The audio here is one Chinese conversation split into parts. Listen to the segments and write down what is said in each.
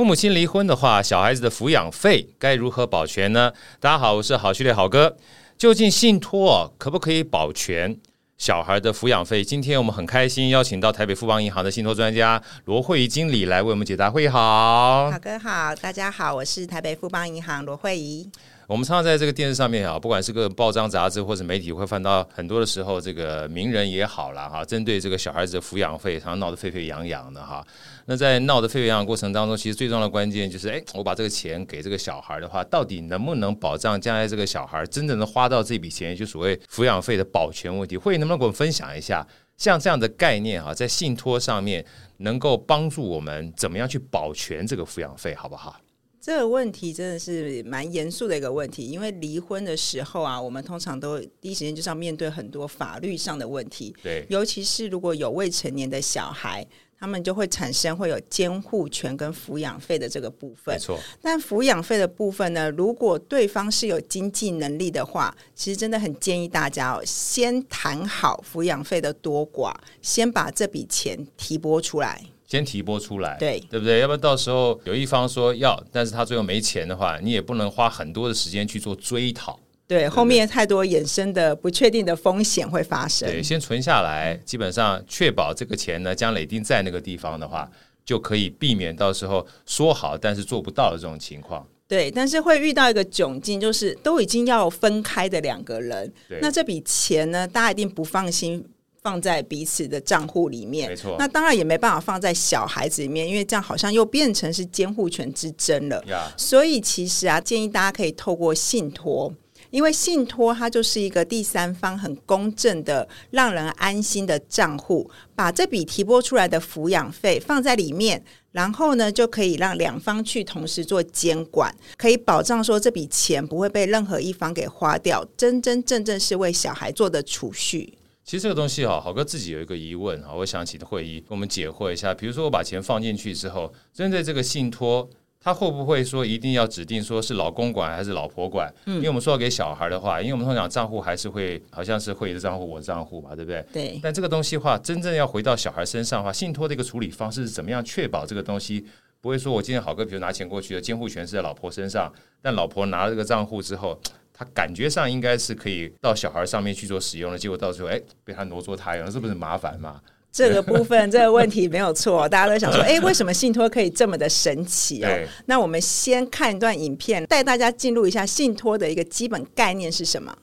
父母亲离婚的话，小孩子的抚养费该如何保全呢？大家好，我是好序列好哥。究竟信托可不可以保全小孩的抚养费？今天我们很开心邀请到台北富邦银行的信托专家罗慧仪经理来为我们解答。会议好，好哥好，大家好，我是台北富邦银行罗慧仪。我们常常在这个电视上面啊，不管是个报章杂志或者媒体，会看到很多的时候，这个名人也好了哈，针对这个小孩子的抚养费，常常闹得沸沸扬扬的哈。那在闹得沸沸扬扬过程当中，其实最重要的关键就是，哎，我把这个钱给这个小孩的话，到底能不能保障将来这个小孩真正的花到这笔钱，就所谓抚养费的保全问题？慧能不能给我们分享一下，像这样的概念哈，在信托上面能够帮助我们怎么样去保全这个抚养费，好不好？这个问题真的是蛮严肃的一个问题，因为离婚的时候啊，我们通常都第一时间就是要面对很多法律上的问题。对，尤其是如果有未成年的小孩，他们就会产生会有监护权跟抚养费的这个部分。没错。但抚养费的部分呢，如果对方是有经济能力的话，其实真的很建议大家哦，先谈好抚养费的多寡，先把这笔钱提拨出来。先提拨出来，对对不对？要不然到时候有一方说要，但是他最后没钱的话，你也不能花很多的时间去做追讨。对，对对后面太多衍生的不确定的风险会发生。对，先存下来，基本上确保这个钱呢，将累定在那个地方的话，就可以避免到时候说好但是做不到的这种情况。对，但是会遇到一个窘境，就是都已经要分开的两个人，那这笔钱呢，大家一定不放心。放在彼此的账户里面，没错。那当然也没办法放在小孩子里面，因为这样好像又变成是监护权之争了。所以其实啊，建议大家可以透过信托，因为信托它就是一个第三方很公正的、让人安心的账户，把这笔提拨出来的抚养费放在里面，然后呢，就可以让两方去同时做监管，可以保障说这笔钱不会被任何一方给花掉，真真正正是为小孩做的储蓄。其实这个东西哈，好哥自己有一个疑问哈，我想请慧仪给我们解惑一下。比如说我把钱放进去之后，针对这个信托，他会不会说一定要指定说是老公管还是老婆管？嗯，因为我们说要给小孩的话，因为我们通常账户还是会好像是慧仪的账户，我的账户嘛，对不对？对。但这个东西的话，真正要回到小孩身上的话，信托的一个处理方式是怎么样确保这个东西不会说我今天好哥，比如拿钱过去的监护权是在老婆身上，但老婆拿了这个账户之后。他感觉上应该是可以到小孩上面去做使用的，结果到时候哎，被他挪作他用，是不是麻烦嘛？这个部分这个问题没有错，大家都想说，哎，为什么信托可以这么的神奇哦？那我们先看一段影片，带大家进入一下信托的一个基本概念是什么？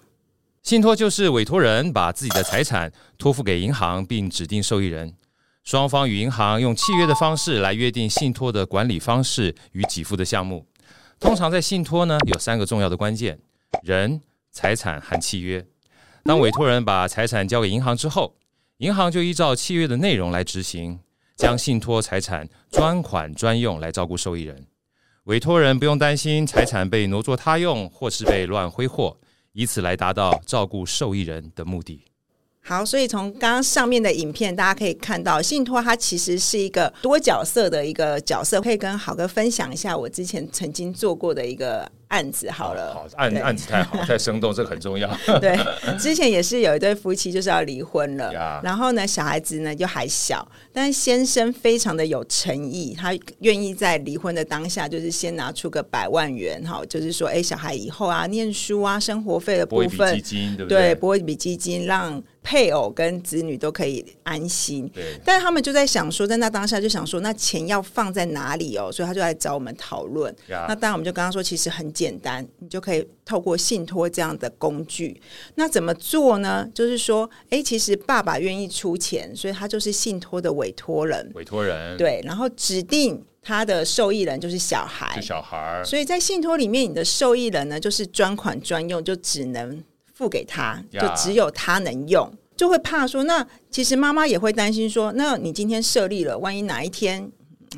信托就是委托人把自己的财产托付给银行，并指定受益人，双方与银行用契约的方式来约定信托的管理方式与给付的项目。通常在信托呢，有三个重要的关键。人、财产和契约。当委托人把财产交给银行之后，银行就依照契约的内容来执行，将信托财产专款专用来照顾受益人。委托人不用担心财产被挪作他用或是被乱挥霍，以此来达到照顾受益人的目的。好，所以从刚刚上面的影片，大家可以看到，信托它其实是一个多角色的一个角色。可以跟好哥分享一下我之前曾经做过的一个。案子好了，案案子太好，太生动，这个很重要。对，之前也是有一对夫妻就是要离婚了，呀然后呢，小孩子呢就还小，但先生非常的有诚意，他愿意在离婚的当下，就是先拿出个百万元，哈，就是说，哎，小孩以后啊，念书啊，生活费的部分，对不对？对，拨一笔基金，让配偶跟子女都可以安心。对，但是他们就在想说，在那当下就想说，那钱要放在哪里哦？所以他就来找我们讨论。呀那当然，我们就跟他说，其实很。简单，你就可以透过信托这样的工具。那怎么做呢？就是说，哎，其实爸爸愿意出钱，所以他就是信托的委托人。委托人对，然后指定他的受益人就是小孩，小孩。所以在信托里面，你的受益人呢，就是专款专用，就只能付给他，就只有他能用，就会怕说，那其实妈妈也会担心说，那你今天设立了，万一哪一天。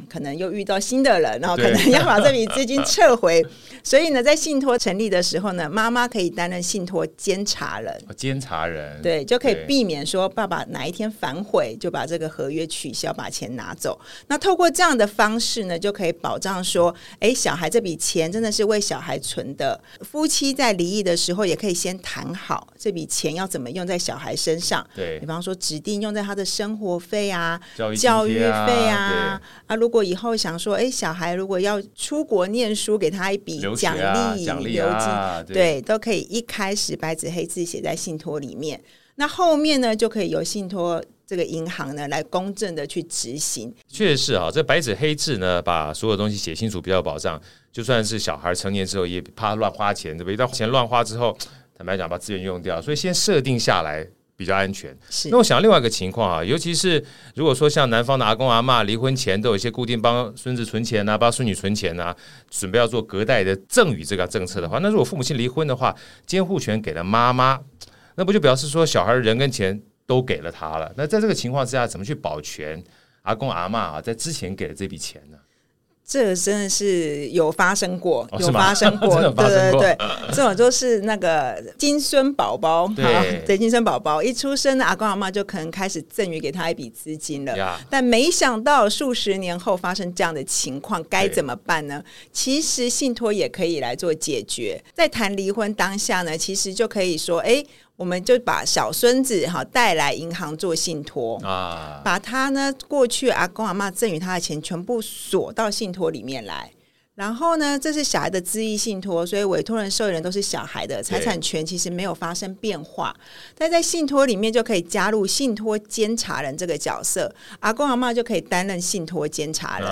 可能又遇到新的人，然后可能要把这笔资金撤回，对所以呢，在信托成立的时候呢，妈妈可以担任信托监察人。监察人，对，就可以避免说爸爸哪一天反悔，就把这个合约取消，把钱拿走。那透过这样的方式呢，就可以保障说，哎，小孩这笔钱真的是为小孩存的。夫妻在离异的时候，也可以先谈好这笔钱要怎么用在小孩身上。对，比方说指定用在他的生活费啊、教育、啊、教育费啊，啊，如如果以后想说，哎，小孩如果要出国念书，给他一笔奖励、啊、奖励对，都可以一开始白纸黑字写在信托里面。那后面呢，就可以由信托这个银行呢来公正的去执行。确实是啊，这白纸黑字呢，把所有东西写清楚比较有保障。就算是小孩成年之后，也怕乱花钱，对不对？一旦钱乱花之后，坦白讲把资源用掉，所以先设定下来。比较安全。是，那我想另外一个情况啊，尤其是如果说像男方的阿公阿嬷离婚前都有一些固定帮孙子存钱呐、啊，帮孙女存钱呐、啊，准备要做隔代的赠与这个政策的话，那如果父母亲离婚的话，监护权给了妈妈，那不就表示说小孩人跟钱都给了他了？那在这个情况之下，怎么去保全阿公阿妈啊在之前给的这笔钱呢？这真的是有发生过，哦、有发生过，生过对对对，这种就是那个金孙宝宝，对，对，金孙宝宝一出生，阿公阿妈就可能开始赠予给他一笔资金了。但没想到数十年后发生这样的情况，该怎么办呢？其实信托也可以来做解决。在谈离婚当下呢，其实就可以说，哎。我们就把小孙子哈带来银行做信托啊，把他呢过去阿公阿妈赠与他的钱全部锁到信托里面来，然后呢，这是小孩的自益信托，所以委托人、受益人都是小孩的财产权，其实没有发生变化。但在信托里面就可以加入信托监察人这个角色，阿公阿妈就可以担任信托监察人。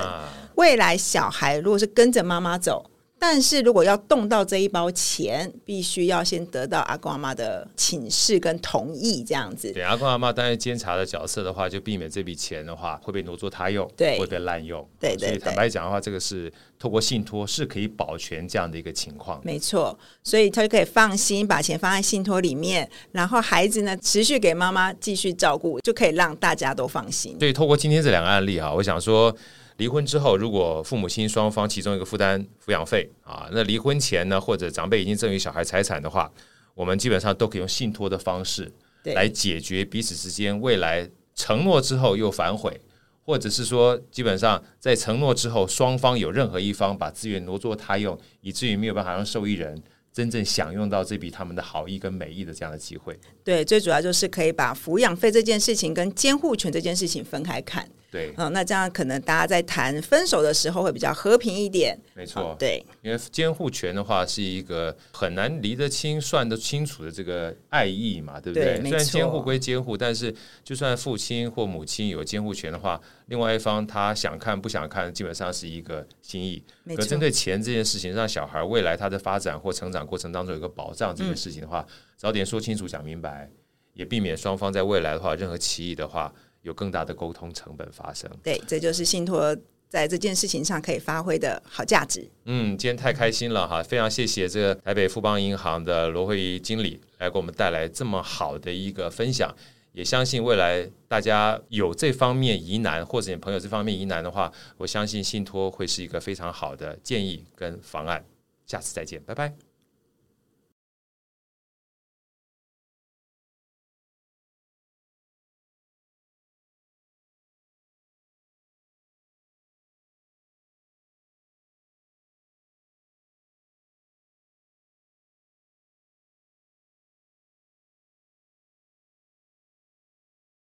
未来小孩如果是跟着妈妈走。但是如果要动到这一包钱，必须要先得到阿公阿妈的请示跟同意，这样子。对，阿公阿妈担任监察的角色的话，就避免这笔钱的话会被挪作他用，对，会被滥用。对对对。所以坦白讲的话，这个是透过信托是可以保全这样的一个情况。没错，所以他就可以放心把钱放在信托里面，然后孩子呢持续给妈妈继续照顾，就可以让大家都放心。所以透过今天这两个案例哈，我想说。离婚之后，如果父母亲双方其中一个负担抚养费啊，那离婚前呢，或者长辈已经赠与小孩财产的话，我们基本上都可以用信托的方式来解决彼此之间未来承诺之后又反悔，或者是说基本上在承诺之后，双方有任何一方把资源挪作他用，以至于没有办法让受益人真正享用到这笔他们的好意跟美意的这样的机会。对，最主要就是可以把抚养费这件事情跟监护权这件事情分开看。对，嗯，那这样可能大家在谈分手的时候会比较和平一点。没错，对，因为监护权的话是一个很难离得清、算得清楚的这个爱意嘛，对不对？对，虽然监护归监护，但是就算父亲或母亲有监护权的话，另外一方他想看不想看，基本上是一个心意。没错。可针对钱这件事情，让小孩未来他的发展或成长过程当中有个保障，这件事情的话，嗯、早点说清楚、讲明白，也避免双方在未来的话任何歧义的话。有更大的沟通成本发生，对，这就是信托在这件事情上可以发挥的好价值。嗯，今天太开心了哈，非常谢谢这个台北富邦银行的罗慧仪经理来给我们带来这么好的一个分享，也相信未来大家有这方面疑难或者你朋友这方面疑难的话，我相信信托会是一个非常好的建议跟方案。下次再见，拜拜。